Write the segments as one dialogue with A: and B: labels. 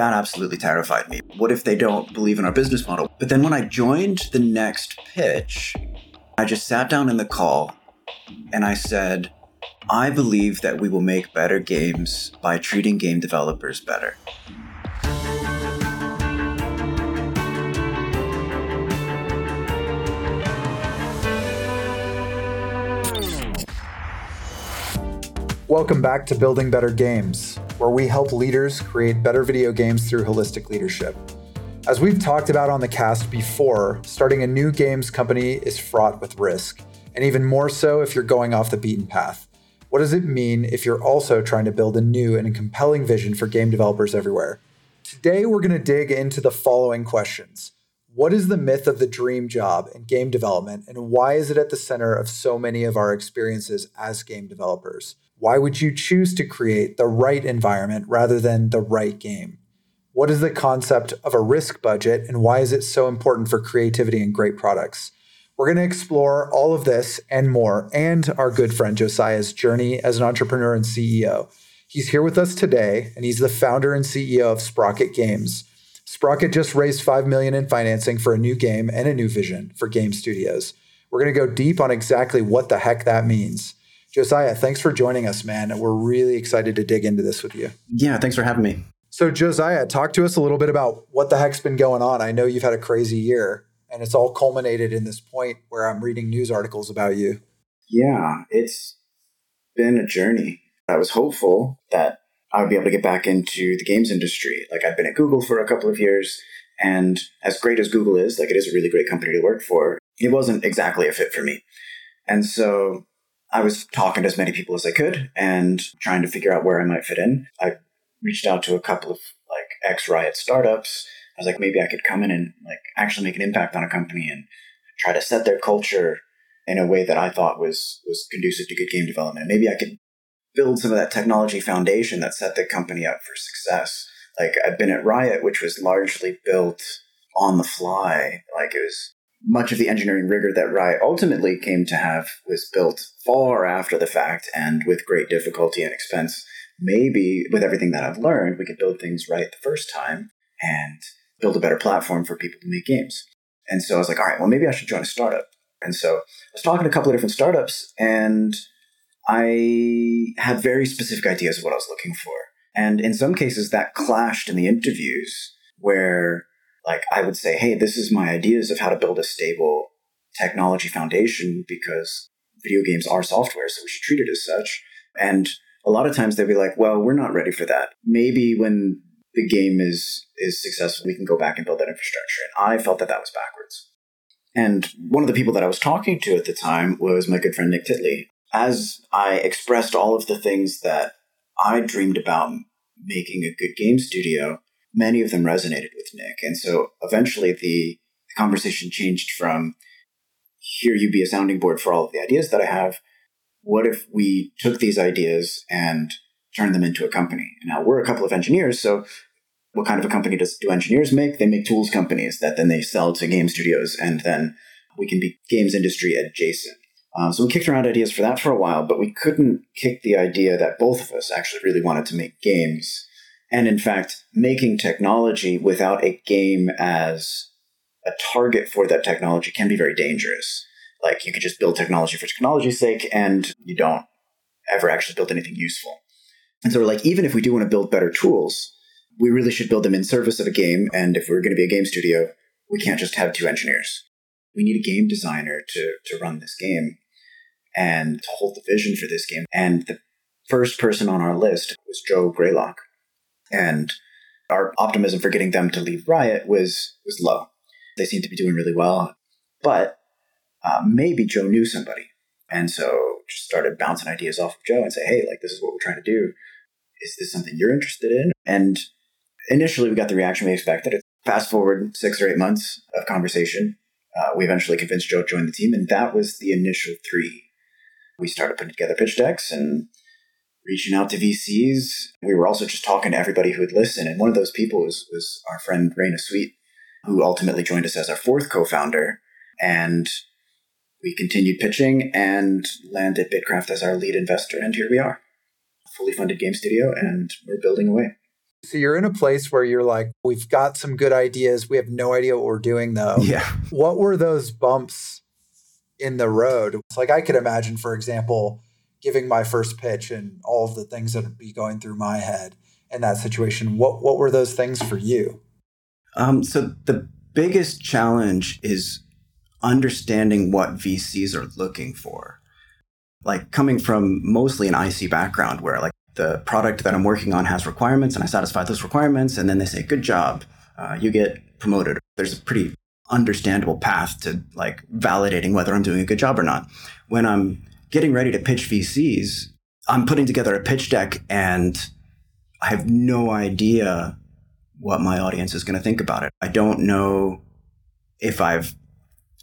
A: that absolutely terrified me. What if they don't believe in our business model? But then when I joined the next pitch, I just sat down in the call and I said, I believe that we will make better games by treating game developers better.
B: Welcome back to Building Better Games, where we help leaders create better video games through holistic leadership. As we've talked about on the cast before, starting a new games company is fraught with risk, and even more so if you're going off the beaten path. What does it mean if you're also trying to build a new and compelling vision for game developers everywhere? Today, we're going to dig into the following questions What is the myth of the dream job in game development, and why is it at the center of so many of our experiences as game developers? Why would you choose to create the right environment rather than the right game? What is the concept of a risk budget and why is it so important for creativity and great products? We're going to explore all of this and more, and our good friend Josiah's journey as an entrepreneur and CEO. He's here with us today, and he's the founder and CEO of Sprocket Games. Sprocket just raised five million in financing for a new game and a new vision for game studios. We're going to go deep on exactly what the heck that means. Josiah, thanks for joining us, man. We're really excited to dig into this with you.
A: Yeah, thanks for having me.
B: So, Josiah, talk to us a little bit about what the heck's been going on. I know you've had a crazy year, and it's all culminated in this point where I'm reading news articles about you.
A: Yeah, it's been a journey. I was hopeful that I would be able to get back into the games industry. Like, I've been at Google for a couple of years, and as great as Google is, like, it is a really great company to work for, it wasn't exactly a fit for me. And so I was talking to as many people as I could and trying to figure out where I might fit in. I reached out to a couple of like ex Riot startups. I was like, maybe I could come in and like actually make an impact on a company and try to set their culture in a way that I thought was was conducive to good game development. Maybe I could build some of that technology foundation that set the company up for success. Like I've been at Riot, which was largely built on the fly. Like it was much of the engineering rigor that Riot ultimately came to have was built far after the fact and with great difficulty and expense. Maybe with everything that I've learned, we could build things right the first time and build a better platform for people to make games. And so I was like, all right, well, maybe I should join a startup. And so I was talking to a couple of different startups and I had very specific ideas of what I was looking for. And in some cases, that clashed in the interviews where like I would say, hey, this is my ideas of how to build a stable technology foundation because video games are software, so we should treat it as such. And a lot of times they'd be like, well, we're not ready for that. Maybe when the game is is successful, we can go back and build that infrastructure. And I felt that that was backwards. And one of the people that I was talking to at the time was my good friend Nick Titley. As I expressed all of the things that I dreamed about making a good game studio, many of them resonated with Nick. And so eventually the, conversation changed from here you be a sounding board for all of the ideas that I have. What if we took these ideas and turned them into a company? Now we're a couple of engineers, so what kind of a company does do engineers make? They make tools companies that then they sell to game studios, and then we can be games industry adjacent. Um, so we kicked around ideas for that for a while, but we couldn't kick the idea that both of us actually really wanted to make games and in fact, making technology without a game as a target for that technology can be very dangerous. Like you could just build technology for technology's sake and you don't ever actually build anything useful. And so like, even if we do want to build better tools, we really should build them in service of a game. And if we're going to be a game studio, we can't just have two engineers. We need a game designer to, to run this game and to hold the vision for this game. And the first person on our list was Joe Greylock, and our optimism for getting them to leave Riot was was low. They seemed to be doing really well, but uh, maybe Joe knew somebody, and so just started bouncing ideas off of Joe and say, "Hey, like this is what we're trying to do. Is this something you're interested in?" And initially, we got the reaction we expected. Fast forward six or eight months of conversation, uh, we eventually convinced Joe to join the team, and that was the initial three. We started putting together pitch decks and reaching out to VCs. We were also just talking to everybody who would listen. And one of those people was, was our friend Raina Sweet, who ultimately joined us as our fourth co founder. And we continued pitching and landed BITKRAFT as our lead investor. And here we are, a fully funded game studio, and we're building away.
B: So you're in a place where you're like, we've got some good ideas. We have no idea what we're doing though.
A: Yeah.
B: What were those bumps in the road? It's like I could imagine, for example, giving my first pitch and all of the things that would be going through my head in that situation. What what were those things for you?
A: Um, so the biggest challenge is understanding what VCs are looking for. Like coming from mostly an IC background where like the product that I'm working on has requirements and I satisfy those requirements and then they say, good job, uh, you get promoted. There's a pretty understandable path to like validating whether I'm doing a good job or not. When I'm getting ready to pitch VCs, I'm putting together a pitch deck and I have no idea what my audience is going to think about it. I don't know if I've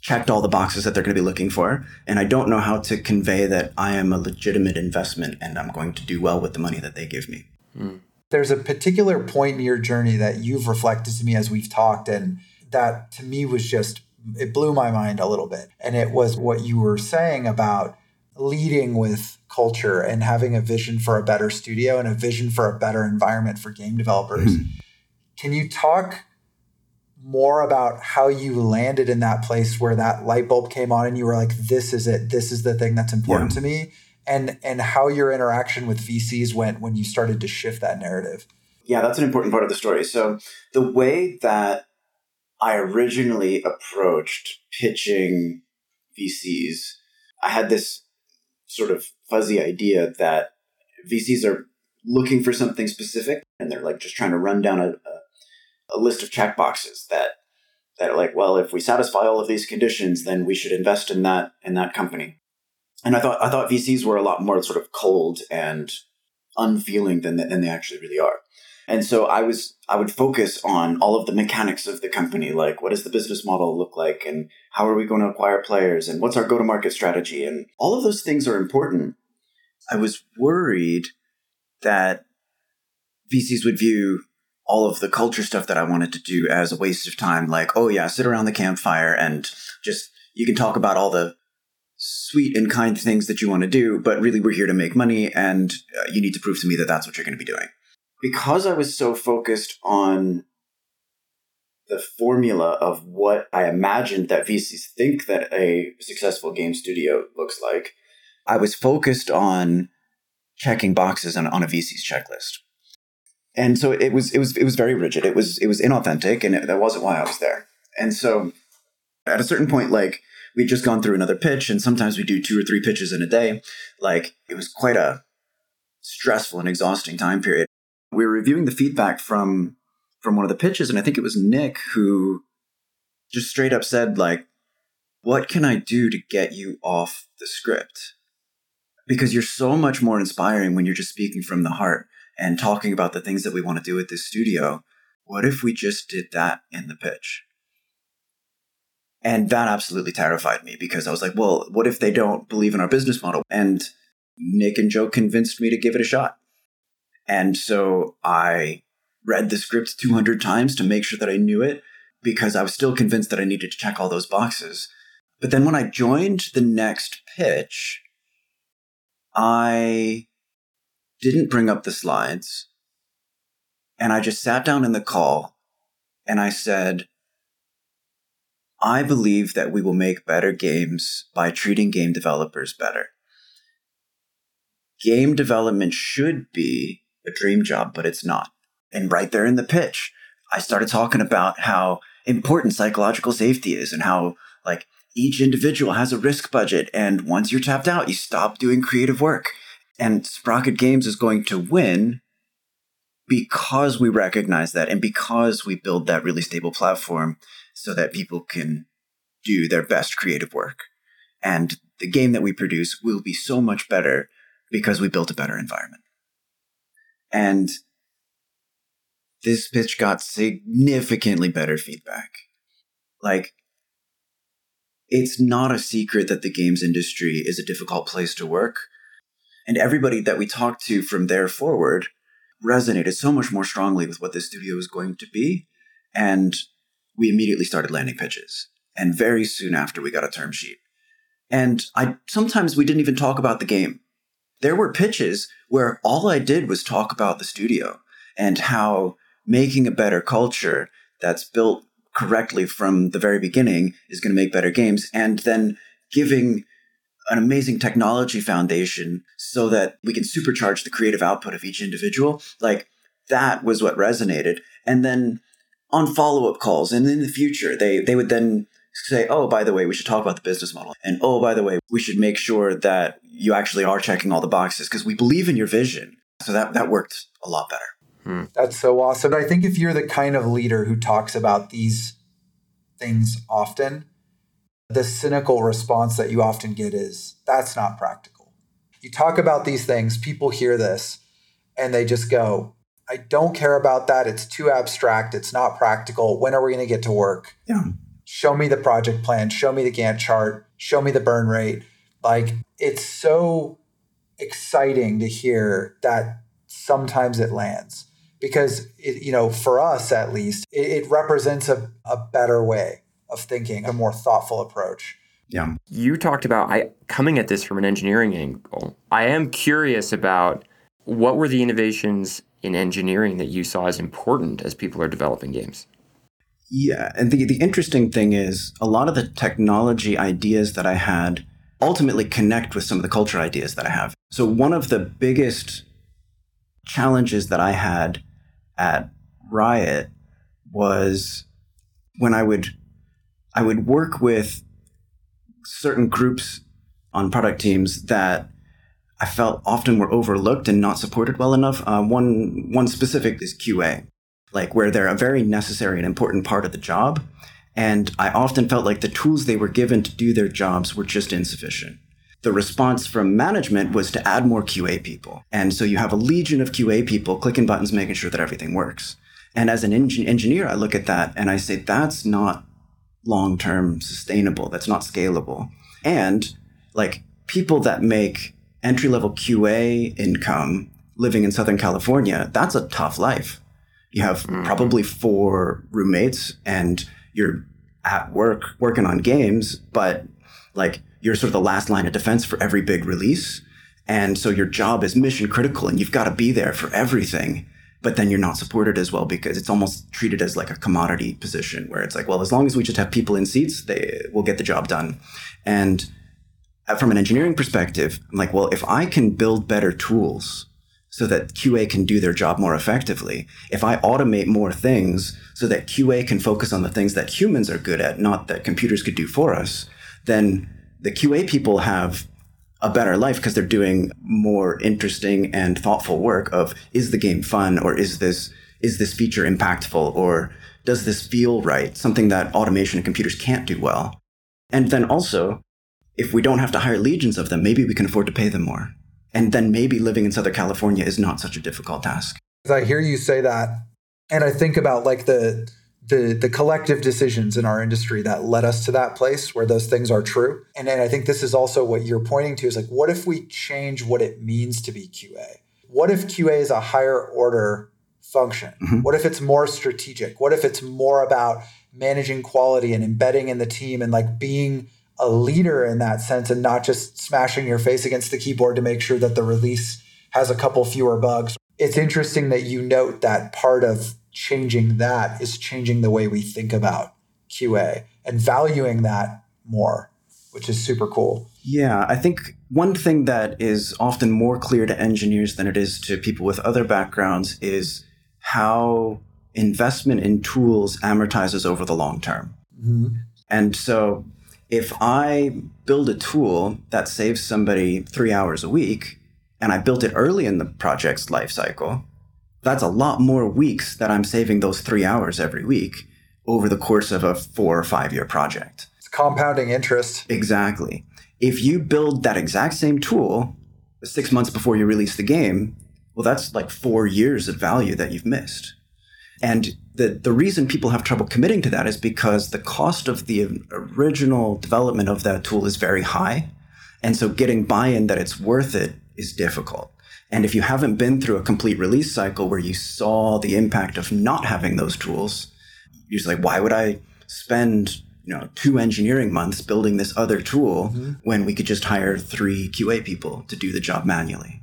A: checked all the boxes that they're going to be looking for. And I don't know how to convey that I am a legitimate investment and I'm going to do well with the money that they give me. Mm.
B: There's a particular point in your journey that you've reflected to me as we've talked, and that to me was just, it blew my mind a little bit. And it was what you were saying about leading with culture and having a vision for a better studio and a vision for a better environment for game developers. Mm. Can you talk more about how you landed in that place where that light bulb came on and you were like this is it this is the thing that's important yeah. to me and and how your interaction with VCs went when you started to shift that narrative
A: yeah that's an important part of the story so the way that I originally approached pitching VCs I had this sort of fuzzy idea that VCs are looking for something specific and they're like just trying to run down a, a a list of checkboxes that that are like, well, if we satisfy all of these conditions, then we should invest in that in that company. And I thought I thought VCs were a lot more sort of cold and unfeeling than than they actually really are. And so I was I would focus on all of the mechanics of the company, like what does the business model look like, and how are we going to acquire players, and what's our go to market strategy, and all of those things are important. I was worried that VCs would view all of the culture stuff that I wanted to do as a waste of time. Like, oh yeah, sit around the campfire and just you can talk about all the sweet and kind things that you want to do, but really we're here to make money, and uh, you need to prove to me that that's what you're going to be doing. Because I was so focused on the formula of what I imagined that VCs think that a successful game studio looks like, I was focused on checking boxes on, on a VC's checklist and so it was it was it was very rigid. It was it was inauthentic, and it, that wasn't why I was there. And so at a certain point, like we'd just gone through another pitch, and sometimes we do two or three pitches in a day. Like it was quite a stressful and exhausting time period. We were reviewing the feedback from from one of the pitches, and I think it was Nick who just straight up said like, "What can I do to get you off the script?" Because you're so much more inspiring when you're just speaking from the heart and talking about the things that we want to do with this studio. What if we just did that in the pitch? And that absolutely terrified me because I was like, well, what if they don't believe in our business model? And Nick and Joe convinced me to give it a shot. And so I read the script 200 times to make sure that I knew it because I was still convinced that I needed to check all those boxes. But then when I joined the next pitch, I didn't bring up the slides. And I just sat down in the call and I said, I believe that we will make better games by treating game developers better. Game development should be a dream job, but it's not. And right there in the pitch, I started talking about how important psychological safety is and how, like, each individual has a risk budget. And once you're tapped out, you stop doing creative work. And Sprocket Games is going to win because we recognize that and because we build that really stable platform so that people can do their best creative work. And the game that we produce will be so much better because we built a better environment. And this pitch got significantly better feedback. Like, it's not a secret that the games industry is a difficult place to work and everybody that we talked to from there forward resonated so much more strongly with what this studio was going to be. And we immediately started landing pitches. And very soon after, we got a term sheet. And I sometimes we didn't even talk about the game. There were pitches where all I did was talk about the studio. and how making a better culture that's built correctly from the very beginning is going to make better games and then giving an amazing technology foundation so that we can supercharge the creative output of each individual like that was what resonated and then on follow-up calls and in the future they they would then say oh by the way we should talk about the business model and oh by the way we should make sure that you actually are checking all the boxes because we believe in your vision so that that worked a lot better
B: Hmm. That's so awesome. I think if you're the kind of leader who talks about these things often, the cynical response that you often get is that's not practical. You talk about these things, people hear this, and they just go, I don't care about that. It's too abstract. It's not practical. When are we going to get to work?
A: Yeah.
B: Show me the project plan. Show me the Gantt chart. Show me the burn rate. Like, it's so exciting to hear that sometimes it lands because it, you know for us at least it, it represents a, a better way of thinking a more thoughtful approach
A: yeah
C: you talked about i coming at this from an engineering angle i am curious about what were the innovations in engineering that you saw as important as people are developing games
A: yeah and the, the interesting thing is a lot of the technology ideas that i had ultimately connect with some of the culture ideas that i have so one of the biggest challenges that i had at Riot was when I would I would work with certain groups on product teams that I felt often were overlooked and not supported well enough. Uh, one one specific is QA, like where they're a very necessary and important part of the job, and I often felt like the tools they were given to do their jobs were just insufficient the response from management was to add more QA people. And so you have a legion of QA people clicking buttons, making sure that everything works. And as an engineer, I look at that and I say, that's not long term sustainable. That's not scalable. And like people that make entry level QA income living in Southern California, that's a tough life. You have mm-hmm. probably four roommates and you're at work working on games, but like you're sort of the last line of defense for every big release. And so your job is mission critical and you've got to be there for everything. But then you're not supported as well because it's almost treated as like a commodity position where it's like, well, as long as we just have people in seats, they will get the job done. And uh, from an engineering perspective, I'm like, well, if I can build better tools so that QA can do their job more effectively, if I automate more things so that QA can focus on the things that humans are good at, not that computers could do for us, then the QA people have a better life because they're doing more interesting and thoughtful work of is the game fun or is this is this feature impactful or does this feel right? Something that automation and computers can't do well. And then also if we don't have to hire legions of them maybe we can afford to pay them more and then maybe living in southern california is not such a difficult task
B: i hear you say that and i think about like the the the collective decisions in our industry that led us to that place where those things are true. And then I think this is also what you're pointing to is like, what if we change what it means to be QA? What if QA is a higher order function? Mm-hmm. What if it's more strategic? What if it's more about managing quality and embedding in the team and like being a leader in that sense and not just smashing your face against the keyboard to make sure that the release has a couple fewer bugs. It's interesting that you note that part of changing that is changing the way we think about QA and valuing that more, which is super cool.
A: Yeah, I think one thing that is often more clear to engineers than it is to people with other backgrounds is how investment in tools amortizes over the long term. Mm-hmm. And so if I build a tool that saves somebody three hours a week, and I built it early in the project's life cycle, that's a lot more weeks that I'm saving those three hours every week over the course of a four or five year project.
B: It's compounding interest.
A: Exactly. If you build that exact same tool six months before you release the game, well, that's like four years of value that you've missed. And the, the reason people have trouble committing to that is because the cost of the original development of that tool is very high. And so getting buy in that it's worth it is difficult. And if you haven't been through a complete release cycle where you saw the impact of not having those tools, you're just like, why would I spend you know two engineering months building this other tool mm-hmm. when we could just hire three QA people to do the job manually?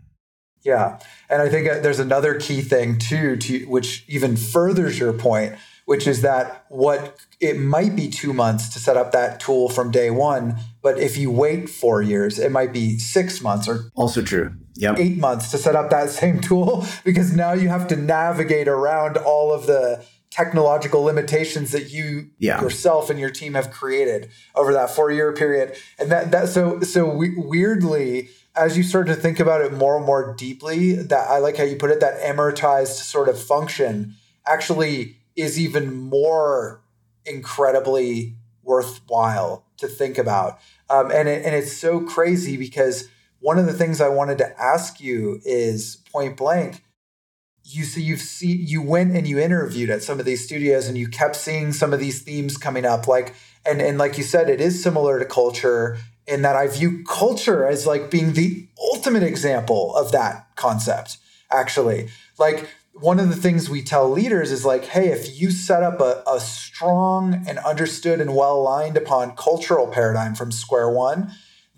B: Yeah. And I think uh, there's another key thing too, to, which even furthers your point, which is that what it might be two months to set up that tool from day one, but if you wait four years, it might be six months or
A: also true. Yep.
B: eight months to set up that same tool because now you have to navigate around all of the technological limitations that you
A: yeah.
B: yourself and your team have created over that four year period. And that that so so we, weirdly as you start to think about it more and more deeply, that I like how you put it, that amortized sort of function actually is even more incredibly worthwhile to think about. Um, and, it, and it's so crazy because one of the things I wanted to ask you is point blank. You see, you've seen, you went and you interviewed at some of these studios, and you kept seeing some of these themes coming up. Like, and and like you said, it is similar to culture in that I view culture as like being the ultimate example of that concept, actually. Like, one of the things we tell leaders is like, hey, if you set up a, a strong and understood and well aligned upon cultural paradigm from square one,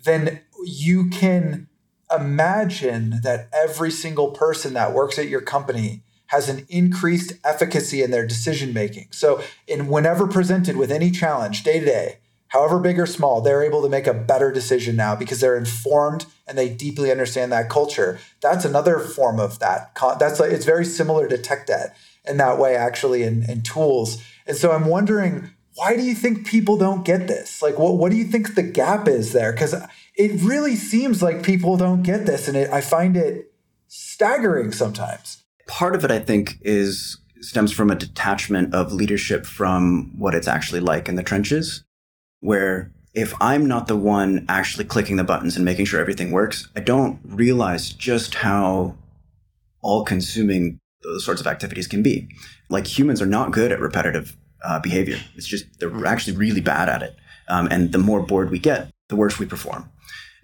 B: then you can imagine that every single person that works at your company has an increased efficacy in their decision making. So, in whenever presented with any challenge day to day, however big or small, they're able to make a better decision now because they're informed and they deeply understand that culture. That's another form of that. That's like it's very similar to tech debt in that way, actually, in, in tools. And so I'm wondering, why do you think people don't get this? Like, what what do you think the gap is there? Because it really seems like people don't get this, and it, I find it staggering sometimes.
A: Part of it, I think, is stems from a detachment of leadership from what it's actually like in the trenches where if I'm not the one actually clicking the buttons and making sure everything works, I don't realize just how all consuming those sorts of activities can be. Like humans are not good at repetitive uh, behavior. It's just they're actually really bad at it. Um, and the more bored we get, the worse we perform.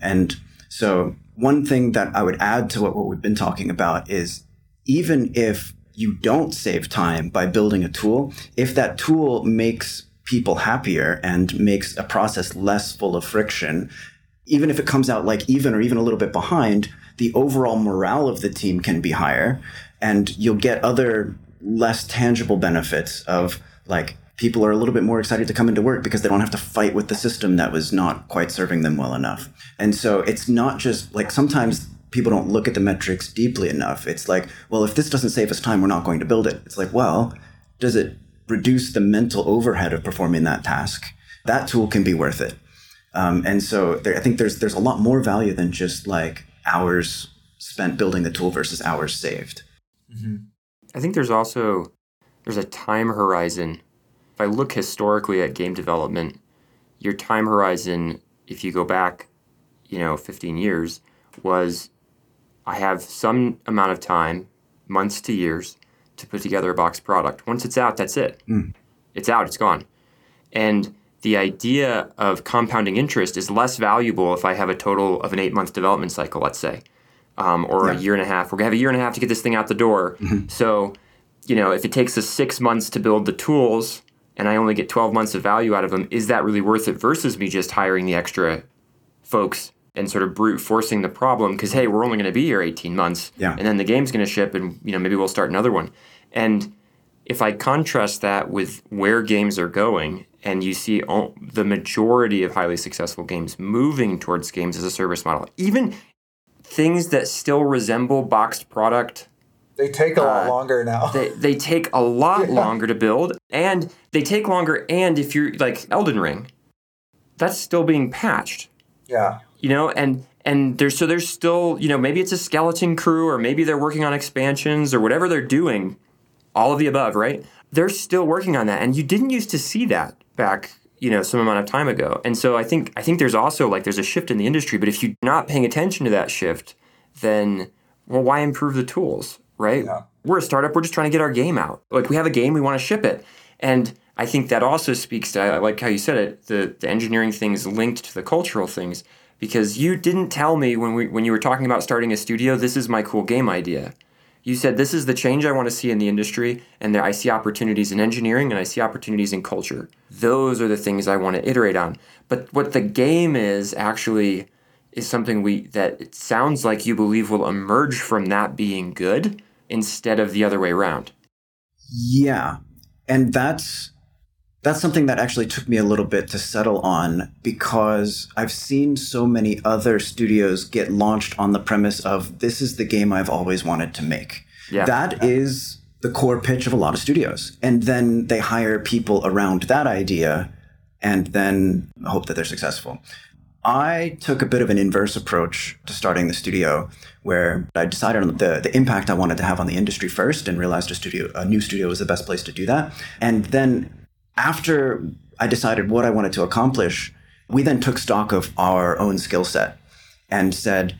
A: And so, one thing that I would add to what, what we've been talking about is even if you don't save time by building a tool, if that tool makes people happier and makes a process less full of friction. Even if it comes out like even or even a little bit behind, the overall morale of the team can be higher and you'll get other less tangible benefits of like people are a little bit more excited to come into work because they don't have to fight with the system that was not quite serving them well enough. And so it's not just like sometimes people don't look at the metrics deeply enough. It's like, well, if this doesn't save us time, we're not going to build it. It's like, well, does it reduce the mental overhead of performing that task, that tool can be worth it. Um, and so there, I think there's there's a lot more value than just like hours spent building the tool versus hours saved.
C: Mm-hmm. I think there's also there's a time horizon. If I look historically at game development, your time horizon, if you go back, you know, 15 years, was I have some amount of time, months to years, to put together a box product. Once it's out, that's it. Mm. It's out, it's gone. And the idea of compounding interest is less valuable if I have a total of an eight month development cycle, let's say, um, or yeah. a year and a half. We're gonna have a year and a half to get this thing out the door. Mm-hmm. So, you know, if it takes us six months to build the tools and I only get 12 months of value out of them, is that really worth it versus me just hiring the extra folks and sort of brute forcing the problem because hey we're only going to be here 18 months
A: yeah.
C: and then the game's going to ship and you know maybe we'll start another one and if i contrast that with where games are going and you see all, the majority of highly successful games moving towards games as a service model even things that still resemble boxed product
B: they take a lot uh, longer now.
C: they, they take a lot yeah. longer to build, and they take longer. And if you're like Elden Ring, that's still being patched.
B: Yeah
C: you know, and and there's so there's still you know maybe it's a skeleton crew or maybe they're working on expansions or whatever they're doing, all of the above, right? They're still working on that, and you didn't used to see that back you know some amount of time ago. And so I think I think there's also like there's a shift in the industry, but if you're not paying attention to that shift, then well, why improve the tools, right? Yeah. We're a startup. We're just trying to get our game out. Like we have a game, we want to ship it, and I think that also speaks to I like how you said it. The the engineering things linked to the cultural things because you didn't tell me when we when you were talking about starting a studio, this is my cool game idea. You said this is the change I want to see in the industry, and I see opportunities in engineering and I see opportunities in culture. Those are the things I want to iterate on. But what the game is actually is something we that it sounds like you believe will emerge from that being good instead of the other way around.
A: Yeah. And that's that's something that actually took me a little bit to settle on because I've seen so many other studios get launched on the premise of this is the game I've always wanted to make.
C: Yeah.
A: That is the core pitch of a lot of studios. And then they hire people around that idea and then hope that they're successful. I took a bit of an inverse approach to starting the studio where I decided on the, the impact I wanted to have on the industry first and realized a studio a new studio was the best place to do that. And then after I decided what I wanted to accomplish, we then took stock of our own skill set and said,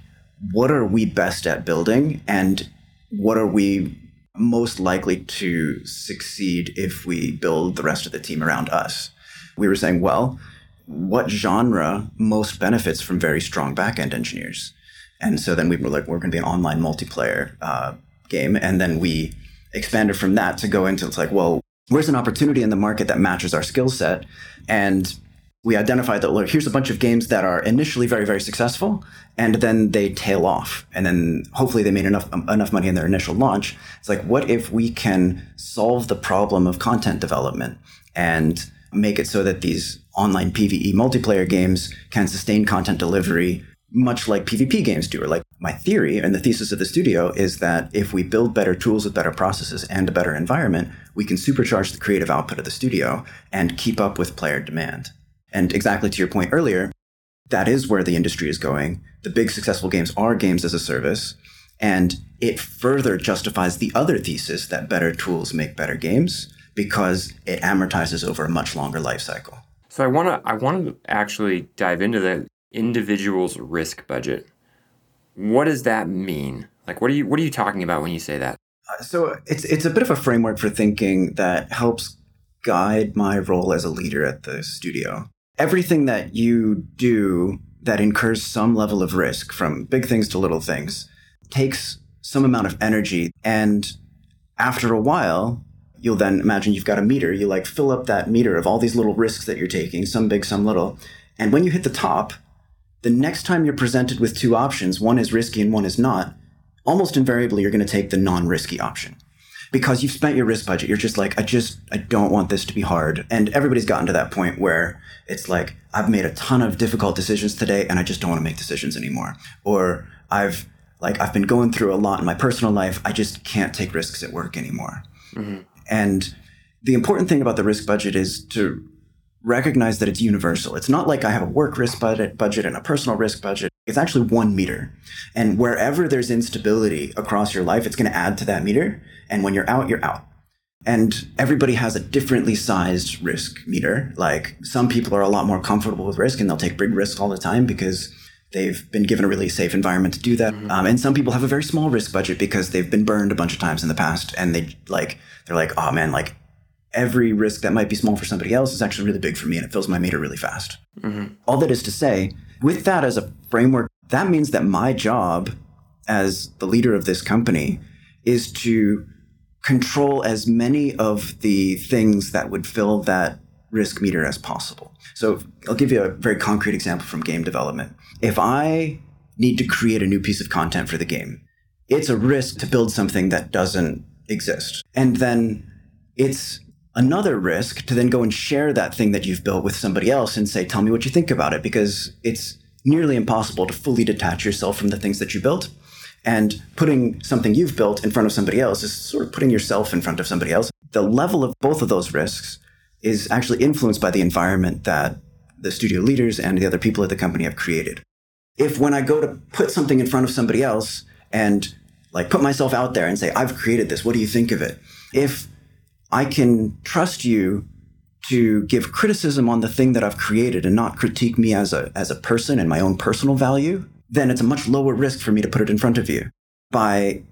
A: what are we best at building and what are we most likely to succeed if we build the rest of the team around us? We were saying, well, what genre most benefits from very strong backend engineers? And so then we were like, we're going to be an online multiplayer uh, game. And then we expanded from that to go into it's like, well, where's an opportunity in the market that matches our skill set? And we identified that look, here's a bunch of games that are initially very, very successful, and then they tail off, and then hopefully they made enough um, enough money in their initial launch. It's like, what if we can solve the problem of content development and make it so that these online PVE multiplayer games can sustain content delivery much like PvP games do, or like my theory and the thesis of the studio is that if we build better tools with better processes and a better environment, we can supercharge the creative output of the studio and keep up with player demand. And exactly to your point earlier, that is where the industry is going. The big successful games are games as a service. And it further justifies the other thesis that better tools make better games because it amortizes over a much longer life cycle.
C: So I want to I want to actually dive into the individual's risk budget. What does that mean? Like what are you what are you talking about when you say that?
A: Uh, so it's it's a bit of a framework for thinking that helps guide my role as a leader at the studio. Everything that you do that incurs some level of risk from big things to little things takes some amount of energy and after a while you'll then imagine you've got a meter you like fill up that meter of all these little risks that you're taking some big some little and when you hit the top the next time you're presented with two options, one is risky and one is not, almost invariably you're going to take the non risky option because you've spent your risk budget. You're just like, I just, I don't want this to be hard. And everybody's gotten to that point where it's like, I've made a ton of difficult decisions today and I just don't want to make decisions anymore. Or I've, like, I've been going through a lot in my personal life. I just can't take risks at work anymore. Mm-hmm. And the important thing about the risk budget is to recognize that it's universal. It's not like I have a work risk budget, budget and a personal risk budget. It's actually one meter. And wherever there's instability across your life, it's going to add to that meter. And when you're out, you're out. And everybody has a differently sized risk meter. Like some people are a lot more comfortable with risk and they'll take big risks all the time because they've been given a really safe environment to do that. Mm-hmm. Um, and some people have a very small risk budget because they've been burned a bunch of times in the past and they like, they're like, oh man, like every risk that might be small for somebody else is actually really big for me and it fills my meter really fast. Mm-hmm. All that is to say, with that as a framework, that means that my job as the leader of this company is to control as many of the things that would fill that risk meter as possible. So I'll give you a very concrete example from game development. If I need to create a new piece of content for the game, it's a risk to build something that doesn't exist. And then it's another risk to then go and share that thing that you've built with somebody else and say, tell me what you think about it, because it's nearly impossible to fully detach yourself from the things that you built. And putting something you've built in front of somebody else is sort of putting yourself in front of somebody else. The level of both of those risks is actually influenced by the environment that the studio leaders and the other people at the company have created. If when I go to put something in front of somebody else and like put myself out there and say, I've created this, what do you think of it? If I can trust you to give criticism on the thing that I've created and not critique me as a, as a person and my own personal value, then it's a much lower risk for me to put it in front of you. By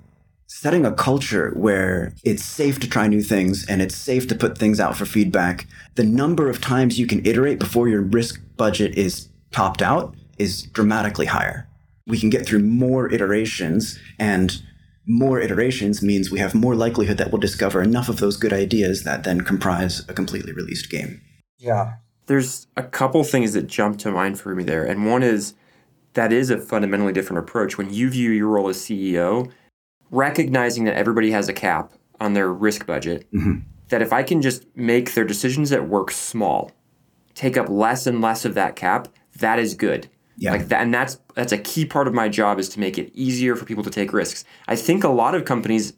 A: setting a culture where it's safe to try new things and it's safe to put things out for feedback, the number of times you can iterate before your risk budget is topped out is dramatically higher. We can get through more iterations and more iterations means we have more likelihood that we'll discover enough of those good ideas that then comprise a completely released game.
B: Yeah.
C: There's a couple things that jump to mind for me there. And one is that is a fundamentally different approach. When you view your role as CEO, recognizing that everybody has a cap on their risk budget, mm-hmm. that if I can just make their decisions at work small, take up less and less of that cap, that is good. Yeah. Like that, and that's that's a key part of my job is to make it easier for people to take risks. I think a lot of companies,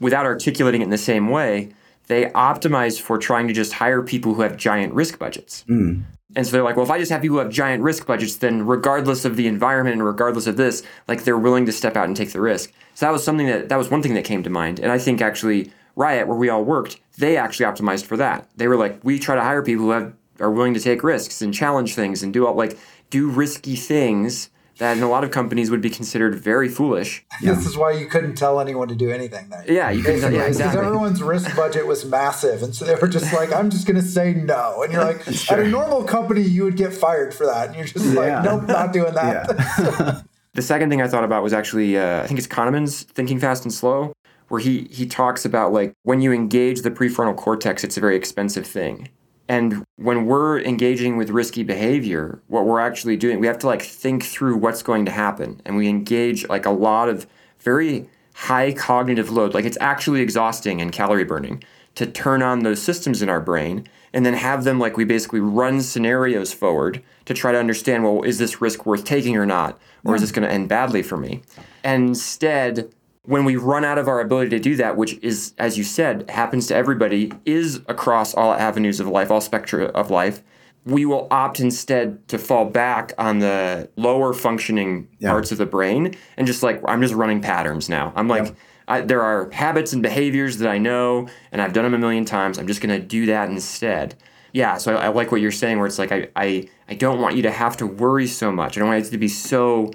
C: without articulating it in the same way, they optimize for trying to just hire people who have giant risk budgets. Mm. And so they're like, well, if I just have people who have giant risk budgets, then regardless of the environment and regardless of this, like they're willing to step out and take the risk. So that was something that that was one thing that came to mind. And I think actually Riot, where we all worked, they actually optimized for that. They were like, we try to hire people who have are willing to take risks and challenge things and do all like do risky things that in a lot of companies would be considered very foolish.
B: This is why you couldn't tell anyone to do anything there.
C: Yeah, you couldn't. Yeah, exactly.
B: Because everyone's risk budget was massive, and so they were just like, "I'm just going to say no." And you're like, at a normal company, you would get fired for that, and you're just yeah. like, "Nope, not doing that."
C: Yeah. the second thing I thought about was actually, uh, I think it's Kahneman's Thinking Fast and Slow, where he he talks about like when you engage the prefrontal cortex, it's a very expensive thing. And when we're engaging with risky behavior, what we're actually doing, we have to like think through what's going to happen. And we engage like a lot of very high cognitive load. Like it's actually exhausting and calorie burning to turn on those systems in our brain and then have them like we basically run scenarios forward to try to understand well, is this risk worth taking or not? Or yeah. is this going to end badly for me? And instead, when we run out of our ability to do that, which is, as you said, happens to everybody, is across all avenues of life, all spectra of life, we will opt instead to fall back on the lower functioning yeah. parts of the brain and just like, I'm just running patterns now. I'm like, yeah. I, there are habits and behaviors that I know and I've done them a million times. I'm just going to do that instead. Yeah, so I, I like what you're saying, where it's like, I, I, I don't want you to have to worry so much. I don't want it to be so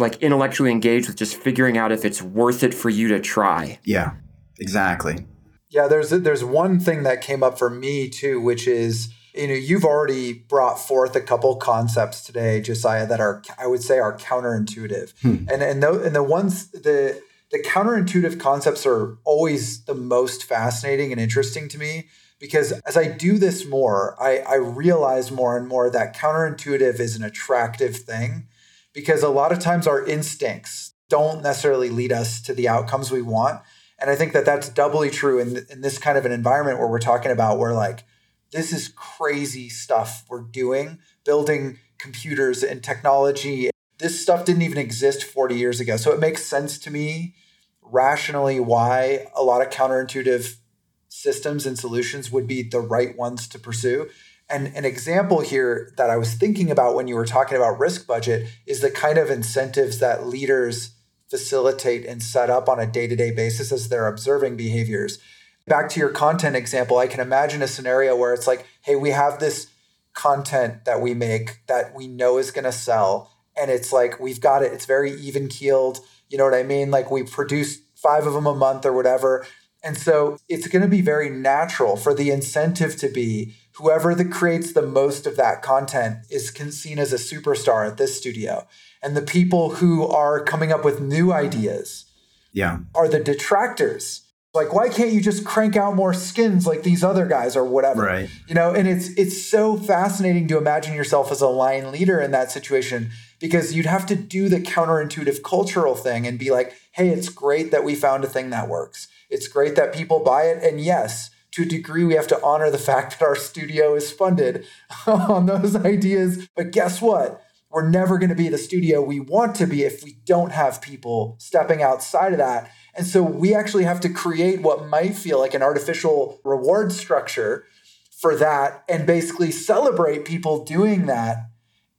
C: like intellectually engaged with just figuring out if it's worth it for you to try.
A: Yeah, exactly.
B: Yeah, there's there's one thing that came up for me too, which is you know you've already brought forth a couple concepts today, Josiah, that are I would say are counterintuitive, hmm. and and the, and the ones the the counterintuitive concepts are always the most fascinating and interesting to me because as I do this more, I, I realize more and more that counterintuitive is an attractive thing because a lot of times our instincts don't necessarily lead us to the outcomes we want. And I think that that's doubly true in, in this kind of an environment where we're talking about where like, this is crazy stuff we're doing, building computers and technology. This stuff didn't even exist 40 years ago. So it makes sense to me rationally why a lot of counterintuitive systems and solutions would be the right ones to pursue. And an example here that I was thinking about when you were talking about risk budget is the kind of incentives that leaders facilitate and set up on a day to day basis as they're observing behaviors. Back to your content example, I can imagine a scenario where it's like, hey, we have this content that we make that we know is going to sell. And it's like, we've got it, it's very even keeled. You know what I mean? Like, we produce five of them a month or whatever. And so it's going to be very natural for the incentive to be whoever that creates the most of that content is seen as a superstar at this studio. And the people who are coming up with new ideas
A: yeah.
B: are the detractors. Like, why can't you just crank out more skins like these other guys or whatever?
A: Right.
B: You know, and it's it's so fascinating to imagine yourself as a line leader in that situation because you'd have to do the counterintuitive cultural thing and be like, hey, it's great that we found a thing that works. It's great that people buy it. And yes, to a degree, we have to honor the fact that our studio is funded on those ideas. But guess what? We're never going to be the studio we want to be if we don't have people stepping outside of that. And so we actually have to create what might feel like an artificial reward structure for that and basically celebrate people doing that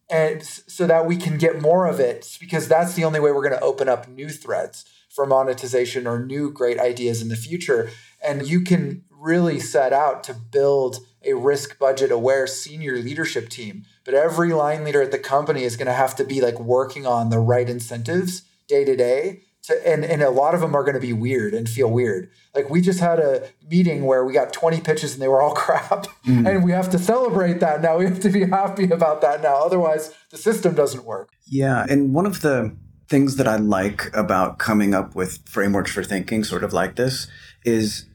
B: and so that we can get more of it because that's the only way we're going to open up new threads for monetization or new great ideas in the future and you can really set out to build a risk budget aware senior leadership team. But every line leader at the company is going to have to be like working on the right incentives day to day. To, and, and a lot of them are going to be weird and feel weird. Like we just had a meeting where we got 20 pitches and they were all crap. Mm. And we have to celebrate that now. We have to be happy about that now. Otherwise, the system doesn't work.
A: Yeah. And one of the things that I like about coming up with frameworks for thinking, sort of like this, is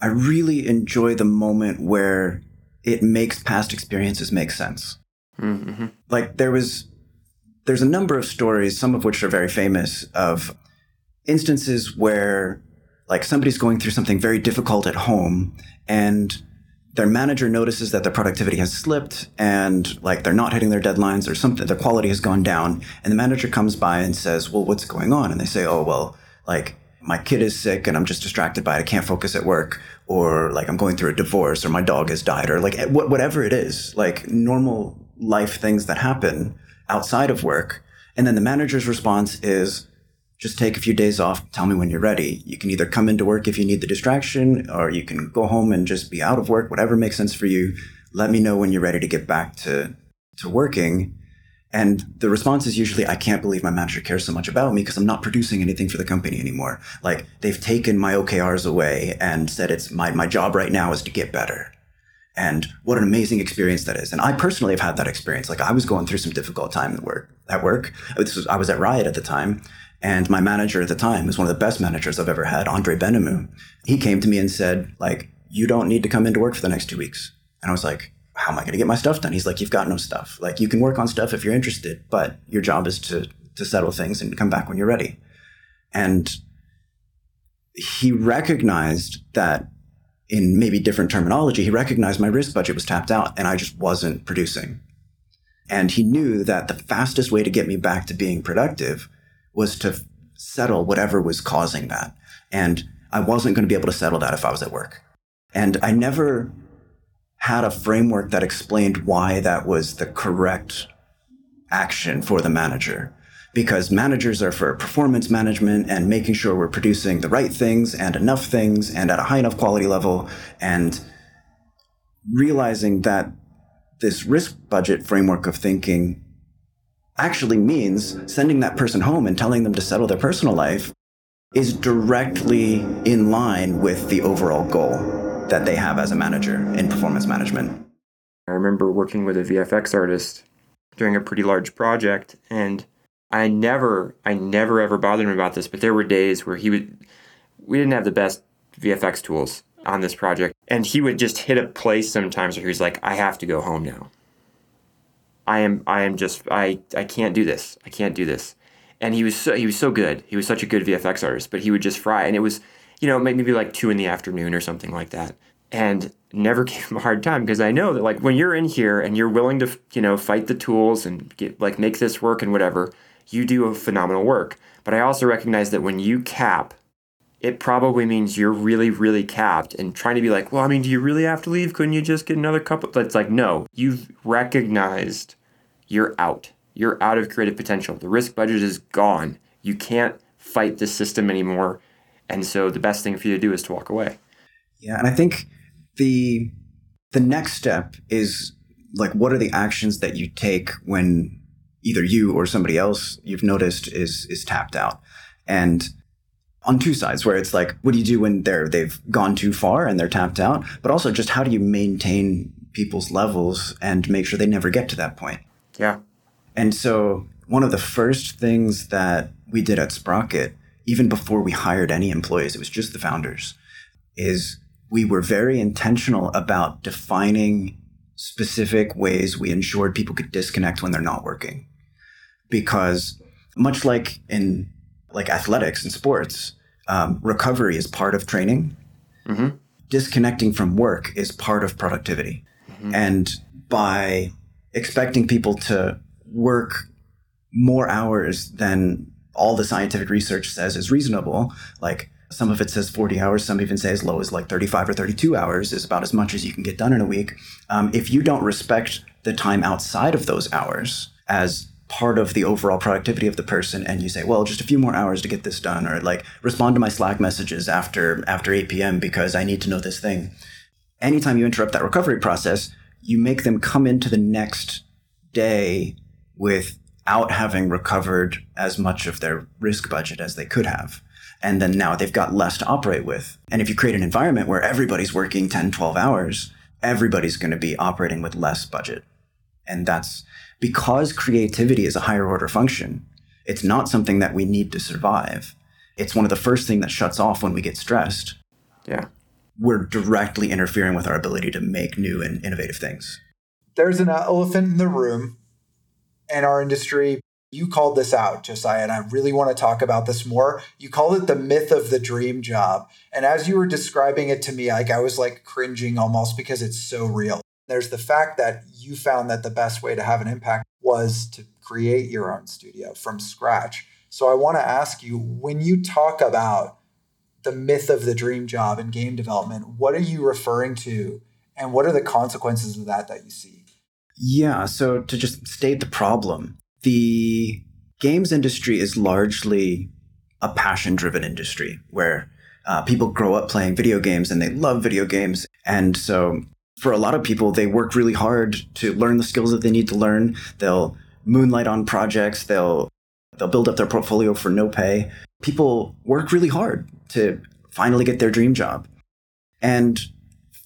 A: I really enjoy the moment where it makes past experiences make sense. Mm-hmm. Like there was there's a number of stories, some of which are very famous, of instances where like somebody's going through something very difficult at home and their manager notices that their productivity has slipped and like they're not hitting their deadlines or something their quality has gone down and the manager comes by and says well what's going on? And they say oh well like my kid is sick and i'm just distracted by it. I can't focus at work or like i'm going through a divorce or my dog has died or like whatever it is like normal life things that happen outside of work. And then the manager's response is just take a few days off. Tell me when you're ready. You can either come into work if you need the distraction, or you can go home and just be out of work, whatever makes sense for you. Let me know when you're ready to get back to, to working. And the response is usually, I can't believe my manager cares so much about me because I'm not producing anything for the company anymore. Like they've taken my OKRs away and said it's my, my job right now is to get better. And what an amazing experience that is. And I personally have had that experience. Like I was going through some difficult time at work. At work, was, I was at Riot at the time, and my manager at the time was one of the best managers I've ever had, Andre Benamou. He came to me and said, like, you don't need to come into work for the next two weeks. And I was like, how am I going to get my stuff done? He's like, you've got no stuff. Like, you can work on stuff if you're interested, but your job is to to settle things and come back when you're ready. And he recognized that in maybe different terminology, he recognized my risk budget was tapped out and I just wasn't producing. And he knew that the fastest way to get me back to being productive was to settle whatever was causing that. And I wasn't going to be able to settle that if I was at work. And I never had a framework that explained why that was the correct action for the manager. Because managers are for performance management and making sure we're producing the right things and enough things and at a high enough quality level. And realizing that this risk budget framework of thinking actually means sending that person home and telling them to settle their personal life is directly in line with the overall goal that they have as a manager in performance management.
C: I remember working with a VFX artist during a pretty large project and I never I never ever bothered him about this, but there were days where he would we didn't have the best VFX tools on this project. And he would just hit a place sometimes where he was like, I have to go home now. I am I am just I I can't do this. I can't do this. And he was so he was so good. He was such a good VFX artist, but he would just fry and it was, you know, maybe like 2 in the afternoon or something like that. And never gave him a hard time because I know that like when you're in here and you're willing to, you know, fight the tools and get like make this work and whatever, you do a phenomenal work. But I also recognize that when you cap it probably means you're really, really capped and trying to be like, well, I mean, do you really have to leave? Couldn't you just get another couple? But it's like, no, you've recognized you're out. You're out of creative potential. The risk budget is gone. You can't fight the system anymore. And so the best thing for you to do is to walk away.
A: Yeah. And I think the the next step is like what are the actions that you take when either you or somebody else you've noticed is is tapped out. And on two sides where it's like what do you do when they're they've gone too far and they're tapped out? But also just how do you maintain people's levels and make sure they never get to that point?
C: Yeah.
A: And so one of the first things that we did at sprocket even before we hired any employees it was just the founders is we were very intentional about defining specific ways we ensured people could disconnect when they're not working. Because much like in like athletics and sports, um, recovery is part of training. Mm-hmm. Disconnecting from work is part of productivity. Mm-hmm. And by expecting people to work more hours than all the scientific research says is reasonable, like some of it says 40 hours, some even say as low as like 35 or 32 hours is about as much as you can get done in a week. Um, if you don't respect the time outside of those hours as part of the overall productivity of the person and you say well just a few more hours to get this done or like respond to my slack messages after after 8 p.m because i need to know this thing. Anytime you interrupt that recovery process you make them come into the next day without having recovered as much of their risk budget as they could have. And then now they've got less to operate with. And if you create an environment where everybody's working 10 12 hours everybody's going to be operating with less budget. And that's because creativity is a higher order function, it's not something that we need to survive. It's one of the first things that shuts off when we get stressed.
C: Yeah.
A: We're directly interfering with our ability to make new and innovative things.
B: There's an elephant in the room in our industry. You called this out, Josiah, and I really want to talk about this more. You called it the myth of the dream job. And as you were describing it to me, like I was like cringing almost because it's so real. There's the fact that you found that the best way to have an impact was to create your own studio from scratch. So I want to ask you when you talk about the myth of the dream job in game development, what are you referring to and what are the consequences of that that you see?
A: Yeah, so to just state the problem, the games industry is largely a passion driven industry where uh, people grow up playing video games and they love video games. And so for a lot of people, they work really hard to learn the skills that they need to learn. They'll moonlight on projects. They'll they'll build up their portfolio for no pay. People work really hard to finally get their dream job. And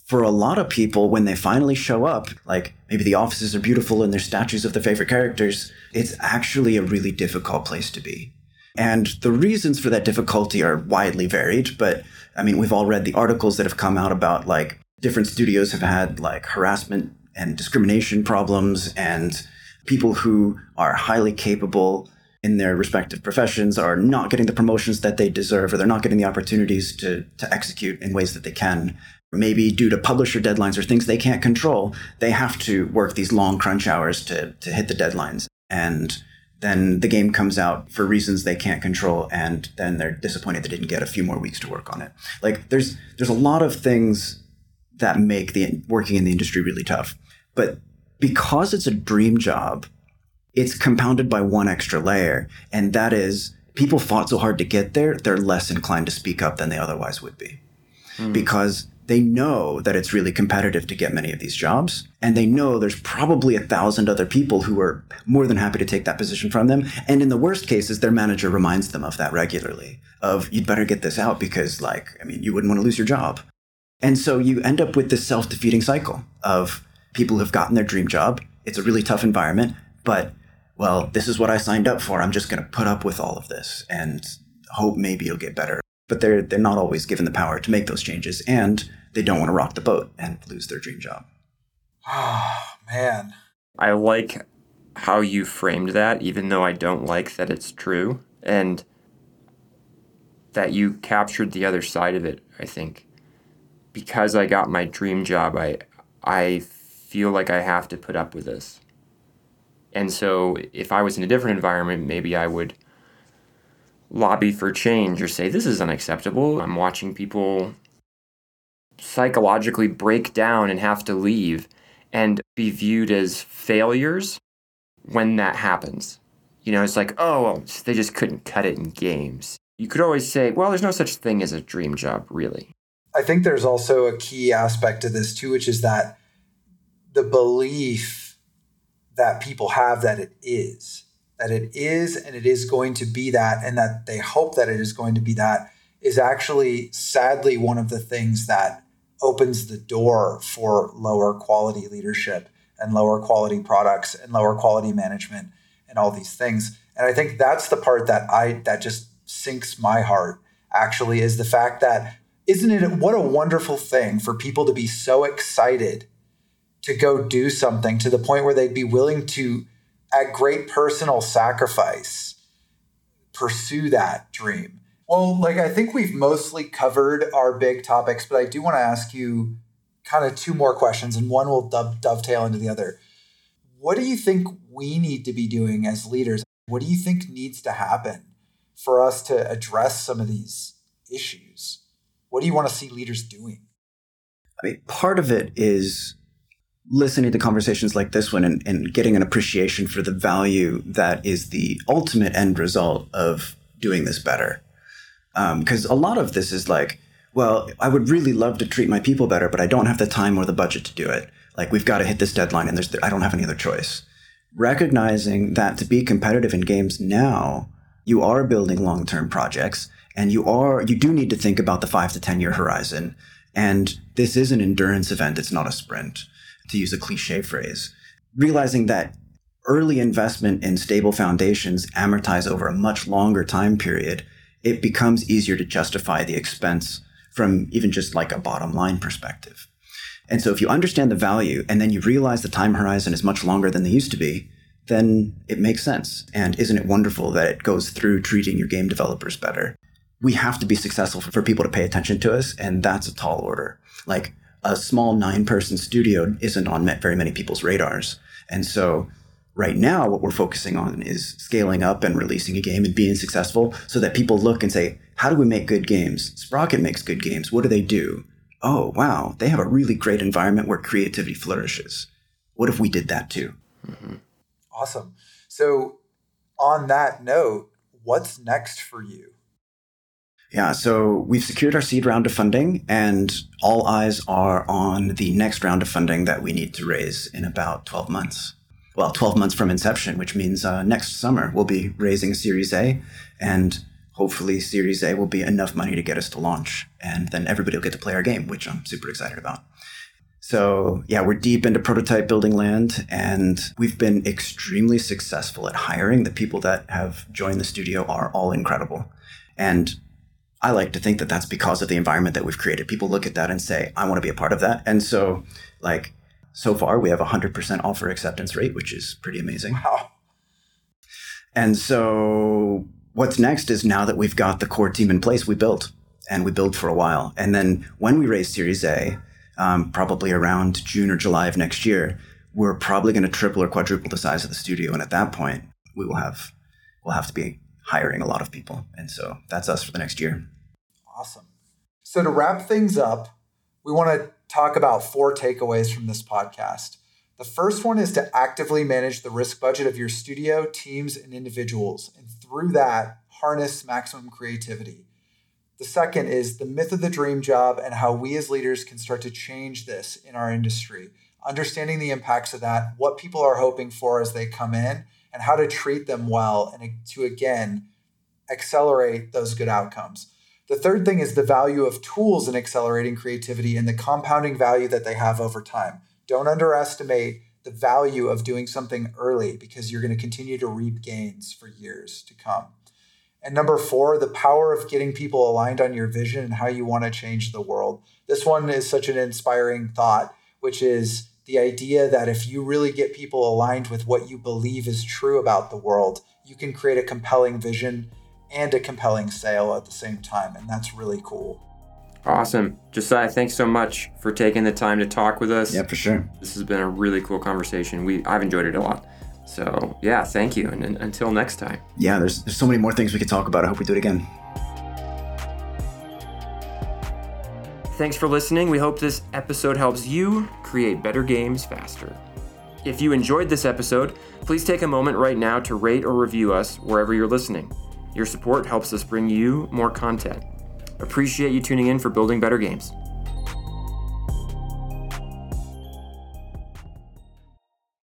A: for a lot of people, when they finally show up, like maybe the offices are beautiful and there's statues of their favorite characters, it's actually a really difficult place to be. And the reasons for that difficulty are widely varied, but I mean, we've all read the articles that have come out about like different studios have had like harassment and discrimination problems, and people who are highly capable in their respective professions are not getting the promotions that they deserve, or they're not getting the opportunities to, to execute in ways that they can maybe due to publisher deadlines or things they can't control, they have to work these long crunch hours to, to hit the deadlines. And then the game comes out for reasons they can't control, and then they're disappointed they didn't get a few more weeks to work on it. Like there's there's a lot of things that make the working in the industry really tough. But because it's a dream job, it's compounded by one extra layer, and that is people fought so hard to get there, they're less inclined to speak up than they otherwise would be. Mm. Because they know that it's really competitive to get many of these jobs. And they know there's probably a thousand other people who are more than happy to take that position from them. And in the worst cases, their manager reminds them of that regularly of you'd better get this out because like, I mean, you wouldn't want to lose your job. And so you end up with this self-defeating cycle of people who've gotten their dream job. It's a really tough environment, but well, this is what I signed up for. I'm just going to put up with all of this and hope maybe it'll get better. But they're they're not always given the power to make those changes. And they don't want to rock the boat and lose their dream job.
B: Oh, man.
C: I like how you framed that, even though I don't like that it's true. And that you captured the other side of it, I think. Because I got my dream job, I I feel like I have to put up with this. And so if I was in a different environment, maybe I would lobby for change or say this is unacceptable. I'm watching people psychologically break down and have to leave and be viewed as failures when that happens. You know, it's like, oh, well, they just couldn't cut it in games. You could always say, well, there's no such thing as a dream job, really.
B: I think there's also a key aspect to this, too, which is that the belief that people have that it is, that it is and it is going to be that, and that they hope that it is going to be that, is actually sadly one of the things that opens the door for lower quality leadership and lower quality products and lower quality management and all these things. And I think that's the part that I that just sinks my heart actually is the fact that isn't it what a wonderful thing for people to be so excited to go do something to the point where they'd be willing to at great personal sacrifice pursue that dream well, like I think we've mostly covered our big topics, but I do want to ask you kind of two more questions, and one will dovetail into the other. What do you think we need to be doing as leaders? What do you think needs to happen for us to address some of these issues? What do you want to see leaders doing?
A: I mean, part of it is listening to conversations like this one and, and getting an appreciation for the value that is the ultimate end result of doing this better because um, a lot of this is like, well, I would really love to treat my people better, but I don't have the time or the budget to do it. Like we've got to hit this deadline, and there's I don't have any other choice. Recognizing that to be competitive in games now, you are building long-term projects, and you are you do need to think about the five to ten year horizon. And this is an endurance event; it's not a sprint, to use a cliche phrase. Realizing that early investment in stable foundations amortize over a much longer time period it becomes easier to justify the expense from even just like a bottom line perspective. And so if you understand the value and then you realize the time horizon is much longer than they used to be, then it makes sense. And isn't it wonderful that it goes through treating your game developers better? We have to be successful for people to pay attention to us, and that's a tall order. Like a small nine person studio isn't on very many people's radars. And so right now, what we're focusing on is scaling up and releasing a game and being successful so that people look and say, how do we make good games? Sprocket makes good games. What do they do? Oh, wow, they have a really great environment where creativity flourishes. What if we did that too? Mm-hmm.
B: Awesome. So, on that note, what's next for you?
A: Yeah, so we've secured our seed round of funding, and all eyes are on the next round of funding that we need to raise in about 12 months. Well, 12 months from inception, which means uh, next summer we'll be raising Series A, and hopefully, Series A will be enough money to get us to launch, and then everybody will get to play our game, which I'm super excited about. So, yeah, we're deep into prototype building land, and we've been extremely successful at hiring. The people that have joined the studio are all incredible. And I like to think that that's because of the environment that we've created. People look at that and say, I want to be a part of that. And so, like, so far, we have a 100% offer acceptance rate, which is pretty amazing.
B: Wow.
A: And so, what's next is now that we've got the core team in place, we build and we build for a while. And then when we raise Series A, um, probably around June or July of next year, we're probably going to triple or quadruple the size of the studio. And at that point, we will have we'll have to be hiring a lot of people. And so that's us for the next year.
B: Awesome. So to wrap things up, we want to talk about four takeaways from this podcast. The first one is to actively manage the risk budget of your studio, teams, and individuals, and through that, harness maximum creativity. The second is the myth of the dream job and how we as leaders can start to change this in our industry, understanding the impacts of that, what people are hoping for as they come in, and how to treat them well and to again accelerate those good outcomes. The third thing is the value of tools in accelerating creativity and the compounding value that they have over time. Don't underestimate the value of doing something early because you're going to continue to reap gains for years to come. And number four, the power of getting people aligned on your vision and how you want to change the world. This one is such an inspiring thought, which is the idea that if you really get people aligned with what you believe is true about the world, you can create a compelling vision and a compelling sale at the same time. And that's really cool.
C: Awesome. Josiah, thanks so much for taking the time to talk with us.
A: Yeah, for sure.
C: This has been a really cool conversation. We I've enjoyed it a lot. So yeah, thank you, and, and until next time.
A: Yeah, there's there's so many more things we could talk about. I hope we do it again.
C: Thanks for listening. We hope this episode helps you create better games faster. If you enjoyed this episode, please take a moment right now to rate or review us wherever you're listening. Your support helps us bring you more content. Appreciate you tuning in for Building Better Games.